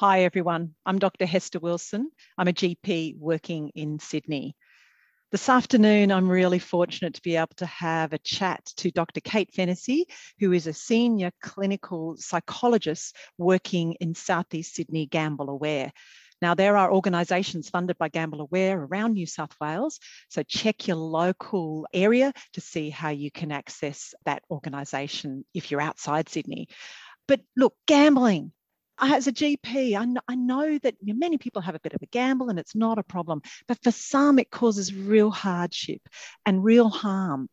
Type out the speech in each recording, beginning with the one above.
Hi, everyone. I'm Dr. Hester Wilson. I'm a GP working in Sydney. This afternoon, I'm really fortunate to be able to have a chat to Dr. Kate Fennessy, who is a senior clinical psychologist working in Southeast Sydney Gamble Aware. Now, there are organisations funded by Gamble Aware around New South Wales, so check your local area to see how you can access that organisation if you're outside Sydney. But look, gambling, as a GP, I, I know that many people have a bit of a gamble and it's not a problem, but for some, it causes real hardship and real harm.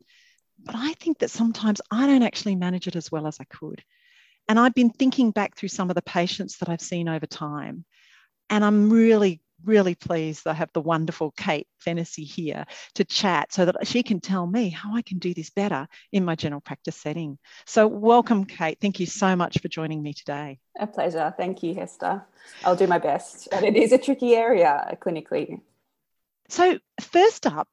But I think that sometimes I don't actually manage it as well as I could. And I've been thinking back through some of the patients that I've seen over time. And I'm really really pleased I have the wonderful Kate Fennessy here to chat so that she can tell me how I can do this better in my general practice setting. So, welcome, Kate. Thank you so much for joining me today. A pleasure. Thank you, Hester. I'll do my best. And it is a tricky area clinically. So, first up,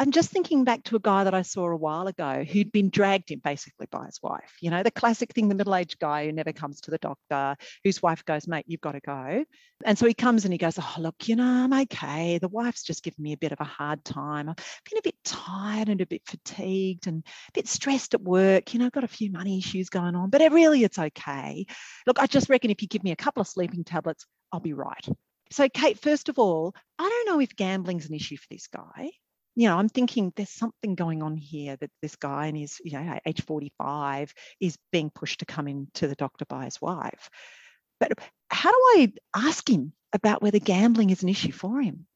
I'm just thinking back to a guy that I saw a while ago who'd been dragged in basically by his wife. You know, the classic thing, the middle aged guy who never comes to the doctor, whose wife goes, mate, you've got to go. And so he comes and he goes, oh, look, you know, I'm okay. The wife's just given me a bit of a hard time. I've been a bit tired and a bit fatigued and a bit stressed at work. You know, I've got a few money issues going on, but it really, it's okay. Look, I just reckon if you give me a couple of sleeping tablets, I'll be right. So, Kate, first of all, I don't know if gambling's an issue for this guy you know, I'm thinking there's something going on here that this guy in his, you know, age 45 is being pushed to come in to the doctor by his wife. But how do I ask him about whether gambling is an issue for him?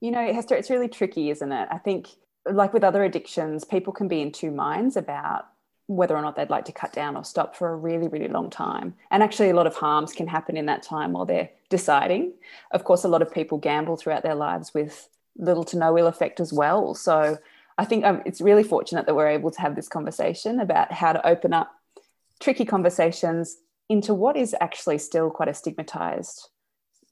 You know, Hester, it's really tricky, isn't it? I think, like with other addictions, people can be in two minds about whether or not they'd like to cut down or stop for a really, really long time. And actually, a lot of harms can happen in that time while they're deciding. Of course, a lot of people gamble throughout their lives with little to no ill effect as well. So I think um, it's really fortunate that we're able to have this conversation about how to open up tricky conversations into what is actually still quite a stigmatized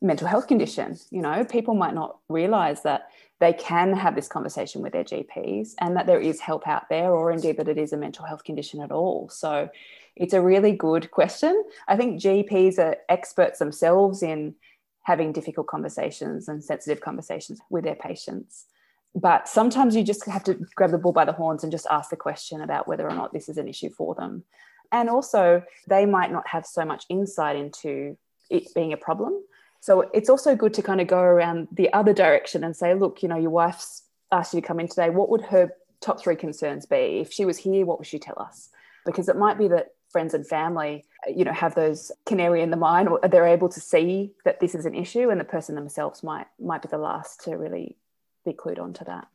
mental health condition. You know, people might not realize that they can have this conversation with their GPs and that there is help out there, or indeed that it is a mental health condition at all. So it's a really good question. I think GPs are experts themselves in having difficult conversations and sensitive conversations with their patients. But sometimes you just have to grab the bull by the horns and just ask the question about whether or not this is an issue for them. And also, they might not have so much insight into it being a problem. So it's also good to kind of go around the other direction and say, look, you know, your wife's asked you to come in today. What would her top three concerns be? If she was here, what would she tell us? Because it might be that friends and family you know have those canary in the mine or they're able to see that this is an issue and the person themselves might might be the last to really be clued onto that.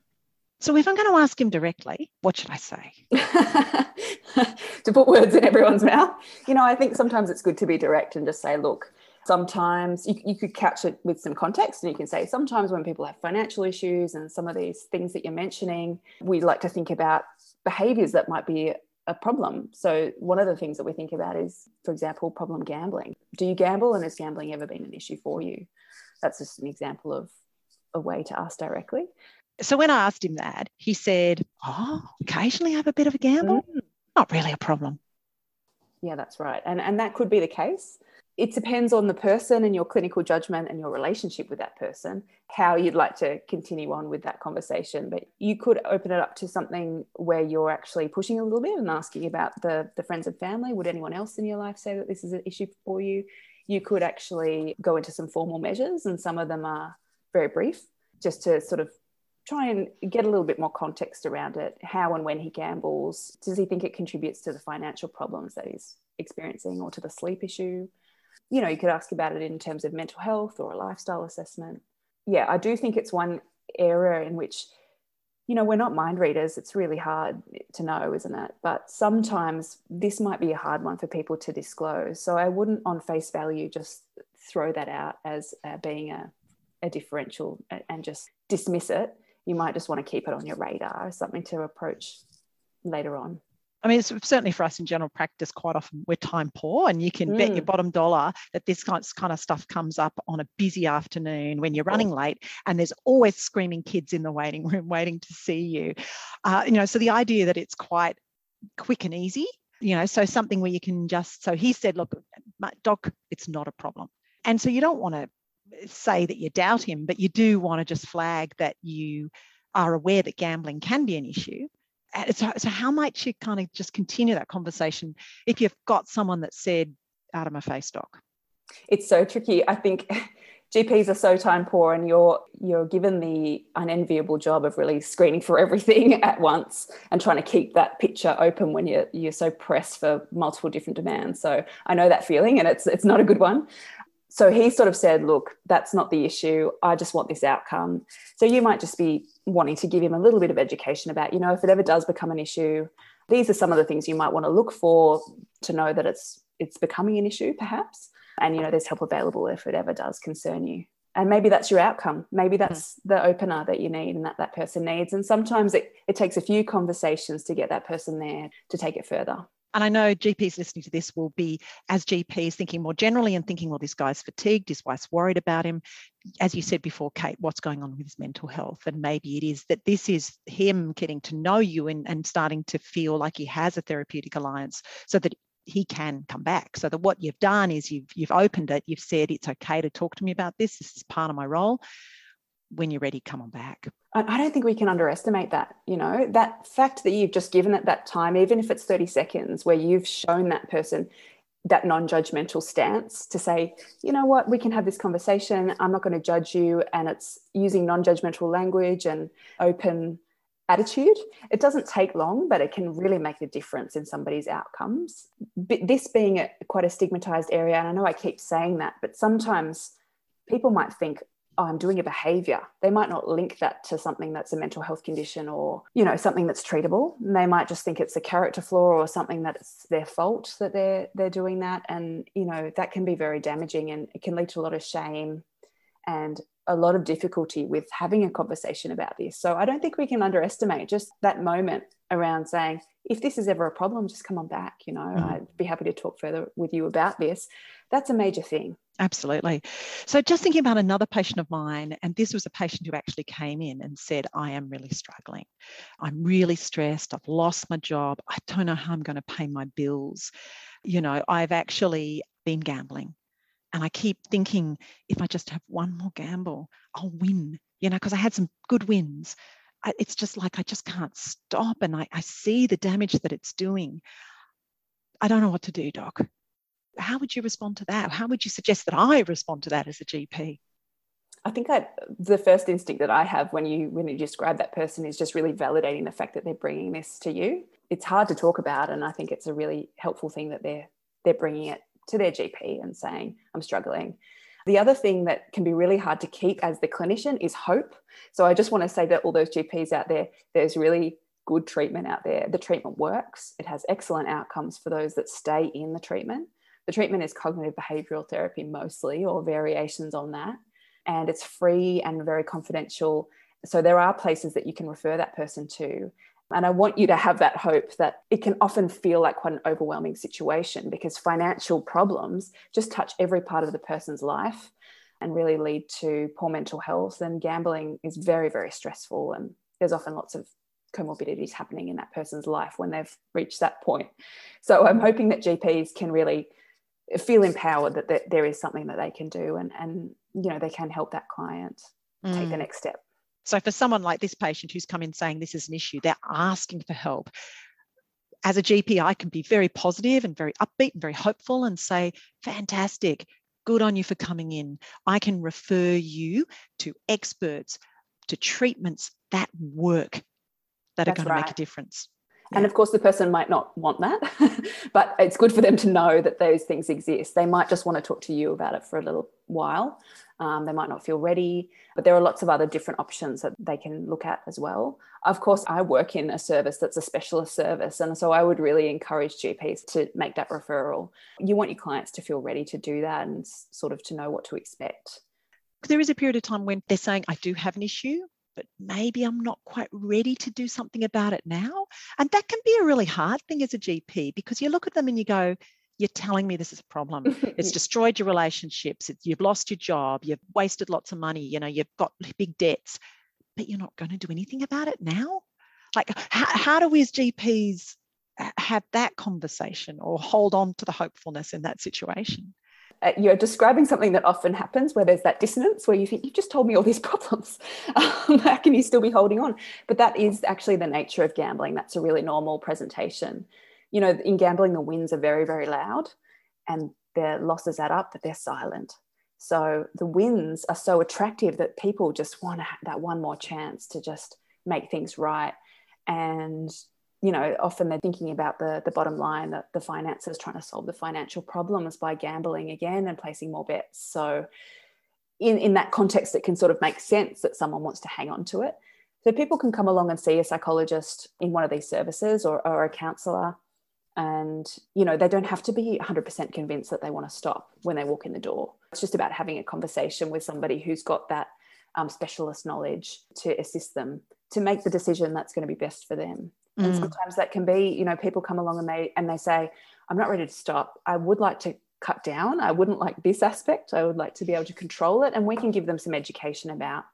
So if i'm going to ask him directly what should i say? To put words in everyone's mouth. You know i think sometimes it's good to be direct and just say look sometimes you, you could catch it with some context and you can say sometimes when people have financial issues and some of these things that you're mentioning we like to think about behaviors that might be a problem. So, one of the things that we think about is, for example, problem gambling. Do you gamble and has gambling ever been an issue for you? That's just an example of a way to ask directly. So, when I asked him that, he said, Oh, occasionally I have a bit of a gamble. Mm. Not really a problem. Yeah, that's right. And, and that could be the case it depends on the person and your clinical judgment and your relationship with that person how you'd like to continue on with that conversation. But you could open it up to something where you're actually pushing a little bit and asking about the the friends and family. Would anyone else in your life say that this is an issue for you? You could actually go into some formal measures and some of them are very brief just to sort of try and get a little bit more context around it how and when he gambles. Does he think it contributes to the financial problems that he's experiencing or to the sleep issue you know, you could ask about it in terms of mental health or a lifestyle assessment. Yeah, I do think it's one area in which, you know, we're not mind readers. It's really hard to know, isn't it? But sometimes this might be a hard one for people to disclose. So I wouldn't, on face value, just throw that out as uh, being a, a differential and just dismiss it. You might just want to keep it on your radar, something to approach later on. I mean, it's certainly for us in general practice, quite often we're time poor, and you can mm. bet your mm. bottom dollar that this kind of stuff comes up on a busy afternoon when you're running late, and there's always screaming kids in the waiting room waiting to see you. Uh, you know, so the idea that it's quite quick and easy, you know, so something where you can just. So he said, "Look, doc, it's not a problem." And so you don't want to say that you doubt him, but you do want to just flag that you are aware that gambling can be an issue. So, so how might you kind of just continue that conversation if you've got someone that said, out of my face, doc? It's so tricky. I think GPs are so time poor and you're you're given the unenviable job of really screening for everything at once and trying to keep that picture open when you're you're so pressed for multiple different demands. So I know that feeling and it's it's not a good one so he sort of said, Look, that's not the issue. I just want this outcome. So you might just be wanting to give him a little bit of education about, you know, if it ever does become an issue, these are some of the things you might want to look for to know that it's it's becoming an issue, perhaps. And you know, there's help available if it ever does concern you. And maybe that's your outcome. Maybe that's mm. the opener that you need and that that person needs. And sometimes it, it takes a few conversations to get that person there to take it further. And I know GPs listening to this will be, as GPs, thinking more generally and thinking, well, this guy's fatigued, his wife's worried about him. As you said before, Kate, what's going on with his mental health? And maybe it is that this is him getting to know you and, and starting to feel like he has a therapeutic alliance so that he can come back. So that what you've done is you've you've opened it, you've said it's okay to talk to me about this. This is part of my role. When you're ready, come on back. I don't think we can underestimate that. You know, that fact that you've just given it that time, even if it's 30 seconds, where you've shown that person that non judgmental stance to say, you know what, we can have this conversation. I'm not going to judge you. And it's using non judgmental language and open attitude. It doesn't take long, but it can really make a difference in somebody's outcomes. But this being a, quite a stigmatized area, and I know I keep saying that, but sometimes people might think, oh, I'm doing a behavior. They might not link that to something that's a mental health condition or, you know, something that's treatable. They might just think it's a character flaw or something that's their fault that they're they're doing that. And, you know, that can be very damaging and it can lead to a lot of shame and a lot of difficulty with having a conversation about this. So I don't think we can underestimate just that moment around saying, if this is ever a problem, just come on back. You know, mm. I'd be happy to talk further with you about this. That's a major thing. Absolutely. So, just thinking about another patient of mine, and this was a patient who actually came in and said, I am really struggling. I'm really stressed. I've lost my job. I don't know how I'm going to pay my bills. You know, I've actually been gambling. And I keep thinking, if I just have one more gamble, I'll win, you know, because I had some good wins. It's just like I just can't stop. And I, I see the damage that it's doing. I don't know what to do, Doc how would you respond to that? How would you suggest that I respond to that as a GP? I think I, the first instinct that I have when you when you describe that person is just really validating the fact that they're bringing this to you. It's hard to talk about, and I think it's a really helpful thing that they're they're bringing it to their GP and saying, "I'm struggling." The other thing that can be really hard to keep as the clinician is hope. So I just want to say that all those GPs out there, there's really good treatment out there. The treatment works. It has excellent outcomes for those that stay in the treatment. The treatment is cognitive behavioral therapy mostly, or variations on that. And it's free and very confidential. So there are places that you can refer that person to. And I want you to have that hope that it can often feel like quite an overwhelming situation because financial problems just touch every part of the person's life and really lead to poor mental health. And gambling is very, very stressful. And there's often lots of comorbidities happening in that person's life when they've reached that point. So I'm hoping that GPs can really feel empowered that, there is something that they can do and and you know they can help that client mm. take the mm. next step so for someone like this patient who's come in saying this is an issue they're asking for help as a gp i can be very positive and very upbeat and very hopeful and say fantastic good on you for coming in i can refer you to experts to treatments that work that That's are going right. to make a difference and of course, the person might not want that, but it's good for them to know that those things exist. They might just want to talk to you about it for a little while. Um, they might not feel ready, but there are lots of other different options that they can look at as well. Of course, I work in a service that's a specialist service. And so I would really encourage GPs to make that referral. You want your clients to feel ready to do that and sort of to know what to expect. There is a period of time when they're saying, I do have an issue but maybe I'm not quite ready to do something about it now. And that can be a really hard thing as a GP because you look at them and you go, you're telling me this is a problem. It's destroyed your relationships. It's, you've lost your job. You've wasted lots of money. You know, you've got big debts, but you're not going to do anything about it now. Like, how, how do we as GPs uh, have that conversation or hold on to the hopefulness in that situation? Uh, you're describing something that often happens where there's that dissonance where you think, you've just told me all these problems. Um, how can you still be holding on? But that is actually the nature of gambling. That's a really normal presentation. You know, in gambling, the wins are very, very loud and their losses add up, but they're silent. So the wins are so attractive that people just want that one more chance to just make things right. And you know, often they're thinking about the the bottom line, that the finances, trying to solve the financial problems by gambling again and placing more bets. So in, in that context, it can sort of make sense that someone wants to hang on to it. So people can come along and see a psychologist in one of these services or, or a counselor and you know they don't have to be 100% convinced that they want to stop when they walk in the door it's just about having a conversation with somebody who's got that um, specialist knowledge to assist them to make the decision that's going to be best for them mm. and sometimes that can be you know people come along and they and they say i'm not ready to stop. I would like to cut down. I wouldn't like this aspect. I would like to be able to control it. And we can give them some education about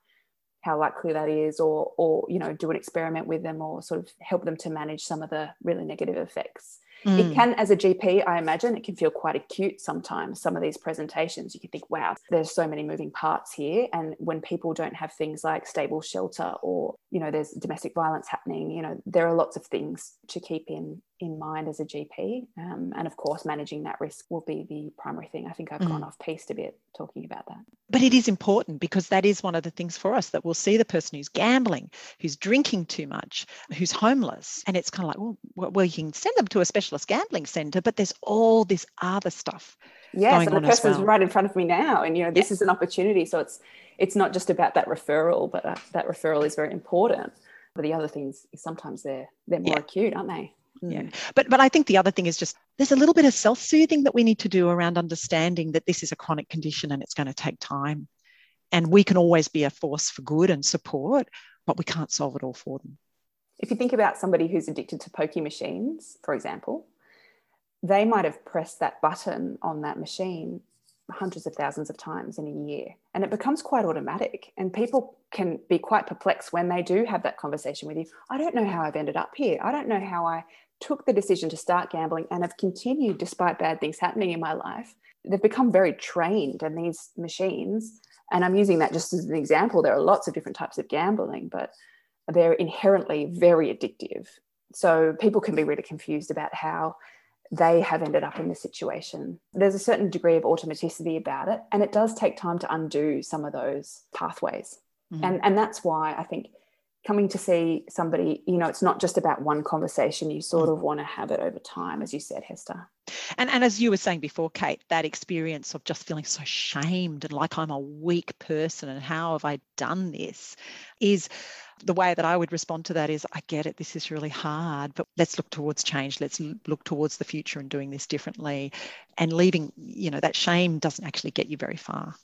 how likely that is or or you know do an experiment with them or sort of help them to manage some of the really negative effects Mm. It can, as a GP, I imagine, it can feel quite acute sometimes. Some of these presentations, you can think, wow, there's so many moving parts here. And when people don't have things like stable shelter or, you know, there's domestic violence happening, you know, there are lots of things to keep in in mind as a GP. Um, and of course, managing that risk will be the primary thing. I think I've mm. gone off piste a bit talking about that. But it is important because that is one of the things for us that we'll see the person who's gambling, who's drinking too much, who's homeless. And it's kind of like, well, well, you can send them to a specialist gambling center, but there's all this other stuff. Yes, and the person's well. right in front of me now. And, you know, this is an opportunity. So it's, it's not just about that referral, but uh, that referral is very important. But the other things, sometimes they're they're more yeah. acute, aren't they? Yeah. Mm. but but i think the other thing is just there's a little bit of self-soothing that we need to do around understanding that this is a chronic condition and it's going to take time. And we can always be a force for good and support but we can't solve it all for them. If you think about somebody who's addicted to pokie machines for example they might have pressed that button on that machine hundreds of thousands of times in a year and it becomes quite automatic. And people can be quite perplexed when they do have that conversation with you. I don't know how i've ended up here. I don't know how i took the decision to start gambling and have continued despite bad things happening in my life. They've become very trained in these machines. And I'm using that just as an example. There are lots of different types of gambling, but they're inherently very addictive. So people can be really confused about how they have ended up in this situation. There's a certain degree of automaticity about it, and it does take time to undo some of those pathways. Mm-hmm. And, and that's why I think coming to see somebody, you know, it's not just about one conversation. You sort of want to have it over time, as you said, Hester. And, and as you were saying before, Kate, that experience of just feeling so shamed and like I'm a weak person and how have I done this is the way that I would respond to that is I get it, this is really hard, but let's look towards change. Let's look towards the future and doing this differently. And leaving, you know, that shame doesn't actually get you very far.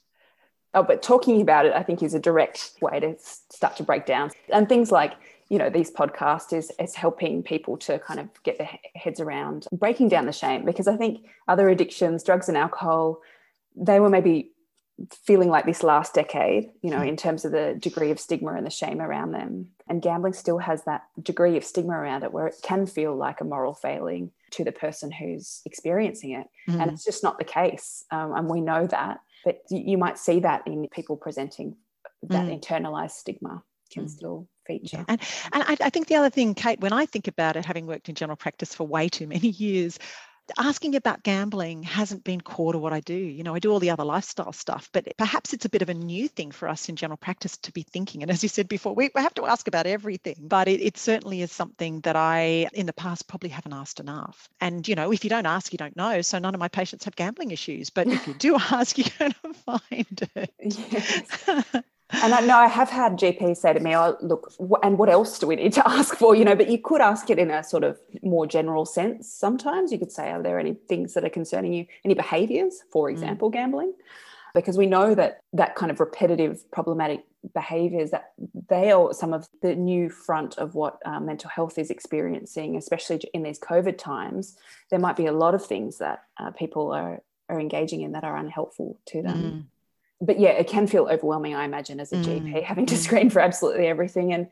Oh, but talking about it, I think, is a direct way to start to break down. And things like, you know, these podcasts is, is helping people to kind of get their heads around breaking down the shame because I think other addictions, drugs and alcohol, they were maybe feeling like this last decade, you know, in terms of the degree of stigma and the shame around them. And gambling still has that degree of stigma around it where it can feel like a moral failing to the person who's experiencing it. Mm. And it's just not the case. Um, and we know that. But you might see that in people presenting that mm. internalized stigma can mm. still feature. Yeah. And, and I, I think the other thing, Kate, when I think about it, having worked in general practice for way too many years, asking about gambling hasn't been core to what I do. You know, I do all the other lifestyle stuff, but perhaps it's a bit of a new thing for us in general practice to be thinking. And as you said before, we, have to ask about everything, but it, it certainly is something that I, in the past, probably haven't asked enough. And, you know, if you don't ask, you don't know. So none of my patients have gambling issues, but if you do ask, you're going to find it. Yes. and I know I have had GPs say to me, "Oh, look, and what else do we need to ask for?" You know, but you could ask it in a sort of more general sense. Sometimes you could say, "Are there any things that are concerning you? Any behaviours, for mm. example, mm. gambling?" Because we know that that kind of repetitive, problematic behaviours that they are some of the new front of what uh, mental health is experiencing, especially in these COVID times. There might be a lot of things that uh, people are are engaging in that are unhelpful to them. Mm but yeah, it can feel overwhelming, I imagine, as a mm. GP, having to mm. screen for absolutely everything. And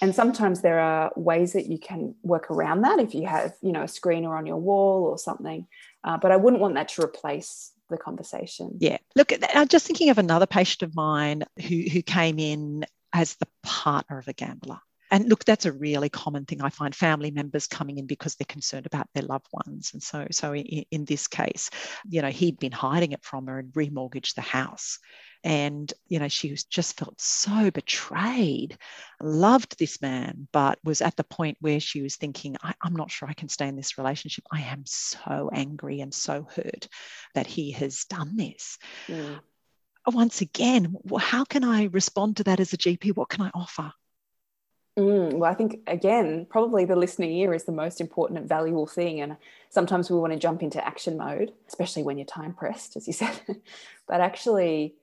and sometimes there are ways that you can work around that if you have, you know, a screener on your wall or something. Uh, but I wouldn't want that to replace the conversation. Yeah. Look, I'm just thinking of another patient of mine who, who came in as the partner of a gambler. And look, that's a really common thing. I find family members coming in because they're concerned about their loved ones. And so, so in, in this case, you know, he'd been hiding it from her and remortgaged the house. And, you know, she was just felt so betrayed, loved this man, but was at the point where she was thinking, I, am not sure I can stay in this relationship. I am so angry and so hurt that he has done this. Mm. Once again, how can I respond to that as a GP? What can I offer? Mm, well, I think again, probably the listening ear is the most important and valuable thing. And sometimes we want to jump into action mode, especially when you're time pressed, as you said. but actually,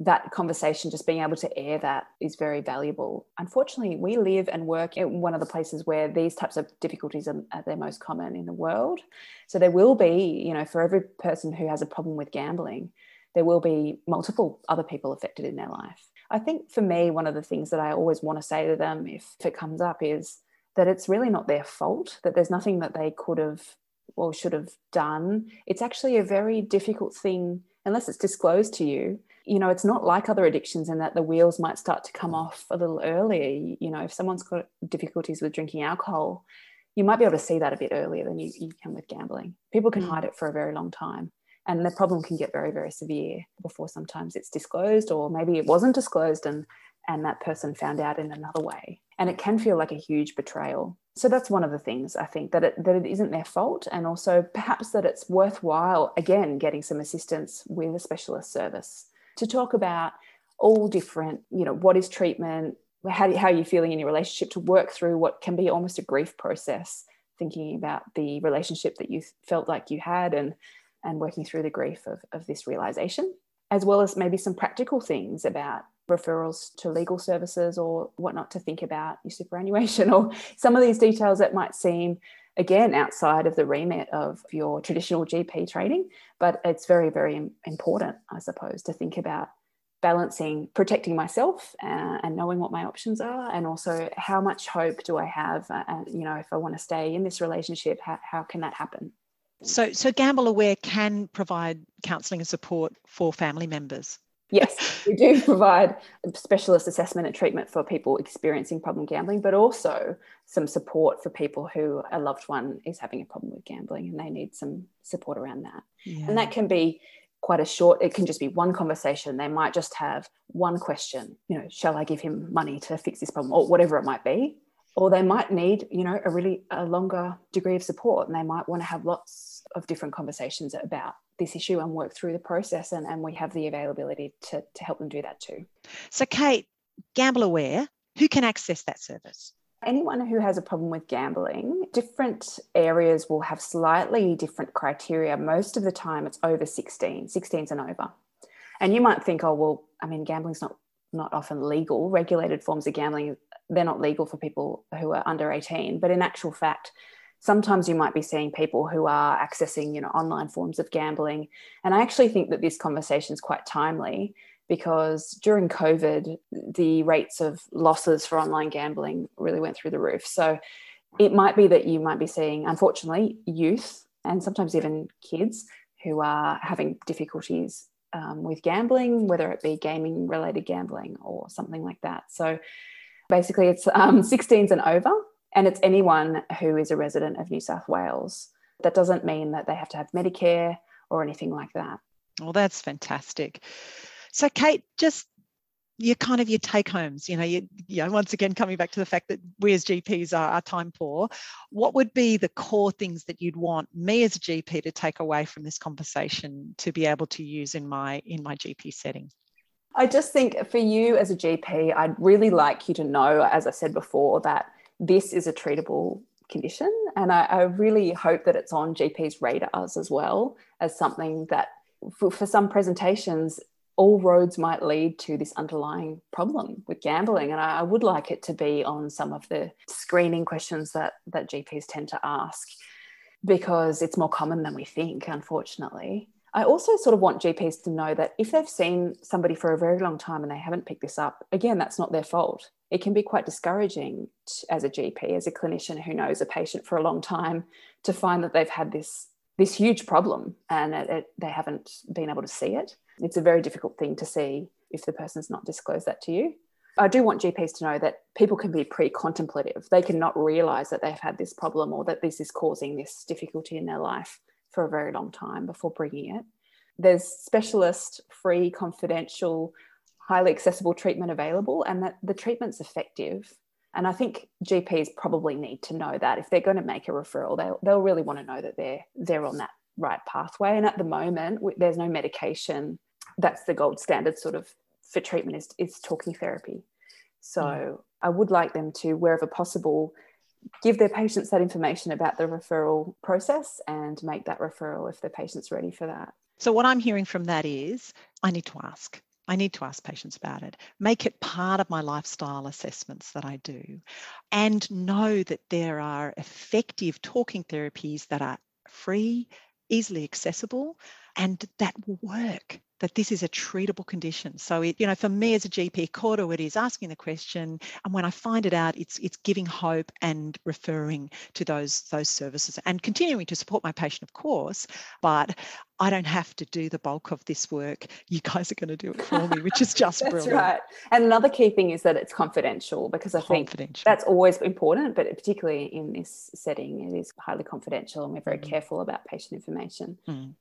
that conversation, just being able to air that is very valuable. Unfortunately, we live and work in one of the places where these types of difficulties are, are their most common in the world. So there will be, you know, for every person who has a problem with gambling, there will be multiple other people affected in their life. I think for me, one of the things that I always want to say to them if, if it comes up is that it's really not their fault, that there's nothing that they could have or should have done. It's actually a very difficult thing unless it's disclosed to you you know it's not like other addictions in that the wheels might start to come off a little earlier you know if someone's got difficulties with drinking alcohol you might be able to see that a bit earlier than you, you can with gambling people can mm. hide it for a very long time and the problem can get very very severe before sometimes it's disclosed or maybe it wasn't disclosed and and that person found out in another way. And it can feel like a huge betrayal. So that's one of the things i think that it that it isn't their fault and also perhaps that it's worthwhile again getting some assistance with a specialist service to talk about all different, you know, what is treatment, how, how are you feeling in your relationship, to work through what can be almost a grief process, thinking about the relationship that you felt like you had and, and working through the grief of, of this realization, as well as maybe some practical things about referrals to legal services or whatnot to think about your superannuation or some of these details that might seem again outside of the remit of your traditional GP training, but it's very, very important, I suppose, to think about balancing protecting myself uh, and knowing what my options are and also how much hope do i have uh, you know if i want to stay in this relationship how, how can that happen so so gamble aware can provide counselling and support for family members yes, we do provide specialist assessment and treatment for people experiencing problem gambling, but also some support for people who a loved one is having a problem with gambling and they need some support around that. Yeah. And that can be quite a short it can just be one conversation they might just have one question you know shall i give him money to fix this problem or whatever it might be or they might need you know a really a longer degree of support and they might want to have lots of different conversations about this issue and work through the process and, and we have the availability to, to help them do that too. So kate gamble aware who can access that service? Anyone who has a problem with gambling different areas will have slightly different criteria. Most of the time it's over 16 16s and over. And you might think oh well i mean gambling's not not often legal. Regulated forms of gambling they're not legal for people who are under 18 but in actual fact sometimes you might be seeing people who are accessing you know online forms of gambling. And i actually think that this conversation is quite timely because during covid the rates of losses for online gambling really went through the roof. So it might be that you might be seeing unfortunately youth and sometimes even kids who are having difficulties um, with gambling whether it be gaming related gambling or something like that. So basically it's um, 16s and over and it's anyone who is a resident of New South Wales. That doesn't mean that they have to have Medicare or anything like that. Well, that's fantastic. So, Kate, just your kind of your take homes, you know, you, you know, once again, coming back to the fact that we as GPs are, are time poor, what would be the core things that you'd want me as a GP to take away from this conversation to be able to use in my in my GP setting? I just think for you as a GP, I'd really like you to know, as I said before, that this is a treatable condition. And I, I really hope that it's on GPs' radars as well as something that for, for some presentations, all roads might lead to this underlying problem with gambling. And I, I, would like it to be on some of the screening questions that, that GPs tend to ask because it's more common than we think, unfortunately. I also sort of want GPs to know that if they've seen somebody for a very long time and they haven't picked this up, again, that's not their fault it can be quite discouraging as a GP, as a clinician who knows a patient for a long time, to find that they've had this this huge problem and it, it, they haven't been able to see it. It's a very difficult thing to see if the person's not disclosed that to you. I do want GPs to know that people can be pre contemplative. They can not realize that they've had this problem or that this is causing this difficulty in their life for a very long time before bringing it. There's specialist, free, confidential, highly accessible treatment available, and that the treatment's effective. And I think GPs probably need to know that if they're going to make a referral, they'll, they'll really want to know that they're they're on that right pathway. And at the moment, there's no medication. That's the gold standard sort of for treatment is, is talking therapy. So mm. I would like them to, wherever possible, give their patients that information about the referral process and make that referral if the patient's ready for that. So, what I'm hearing from that is I need to ask. I need to ask patients about it, make it part of my lifestyle assessments that I do, and know that there are effective talking therapies that are free, easily accessible, and that will work that this is a treatable condition. So, it, you know, for me as a GP, Cordo, it is asking the question, and when I find it out, it's it's giving hope and referring to those those services and continuing to support my patient, of course. But I don't have to do the bulk of this work. You guys are going to do it for me, which is just brilliant. that's brilliant. right. And another key thing is that it's confidential because I think that's always important, but particularly in this setting, it is highly confidential and we're very mm. careful about patient information. Mm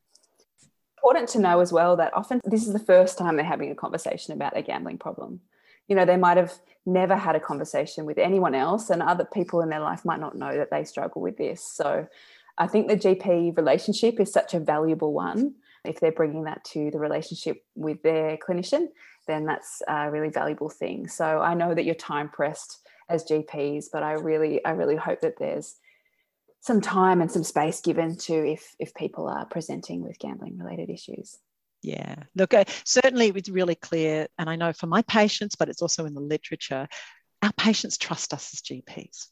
important to know as well that often this is the first time they're having a conversation about their gambling problem. You know, they might have never had a conversation with anyone else, and other people in their life might not know that they struggle with this. So, I think the GP relationship is such a valuable one. If they're bringing that to the relationship with their clinician, then that's a really valuable thing. So, I know that you're time pressed as GPs, but I really, I really hope that there's some time and some space given to if if people are presenting with gambling related issues. Yeah. Look uh, certainly it was really clear and i know for my patients but it's also in the literature our patients trust us as gps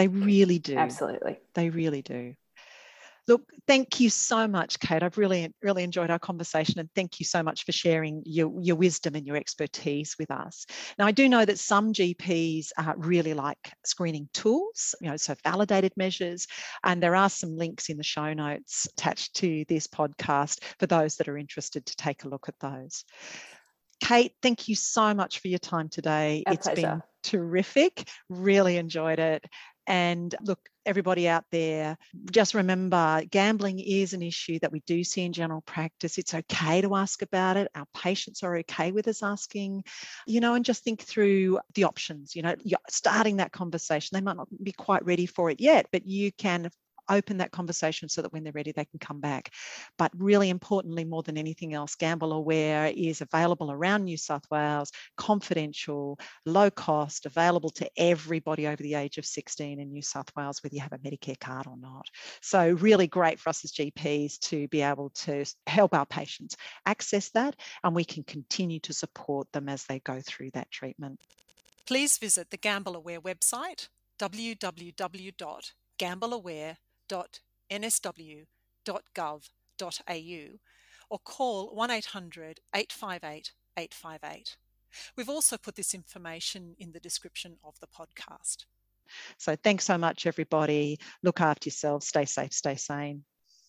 they really do. Absolutely. They really do Look, thank you so much, Kate. I've really, really enjoyed our conversation and thank you so much for sharing your, your wisdom and your expertise with us. Now, I do know that some GPs uh, really like screening tools, you know, so validated measures, and there are some links in the show notes attached to this podcast for those that are interested to take a look at those. Kate, thank you so much for your time today. Our it's pleasure. been terrific. Really enjoyed it. And look, everybody out there, just remember gambling is an issue that we do see in general practice. It's okay to ask about it. Our patients are okay with us asking, you know, and just think through the options. You know, starting that conversation. They might not be quite ready for it yet, but you can open that conversation so that when they're ready, they can come back. But really importantly, more than anything else, Gamble Aware is available around New South Wales, confidential, low cost, available to everybody over the age of 16 in New South Wales, whether you have a Medicare card or not. So, really great for us as GPs to be able to help our patients access that, and we can continue to support them as they go through that treatment. Please visit the Gamble Aware website www.gambleaware.com www.nsw.gov.au or call 1800 858 858. We've also put this information in the description of the podcast. So thanks so much, everybody. Look after yourselves, stay safe, stay sane.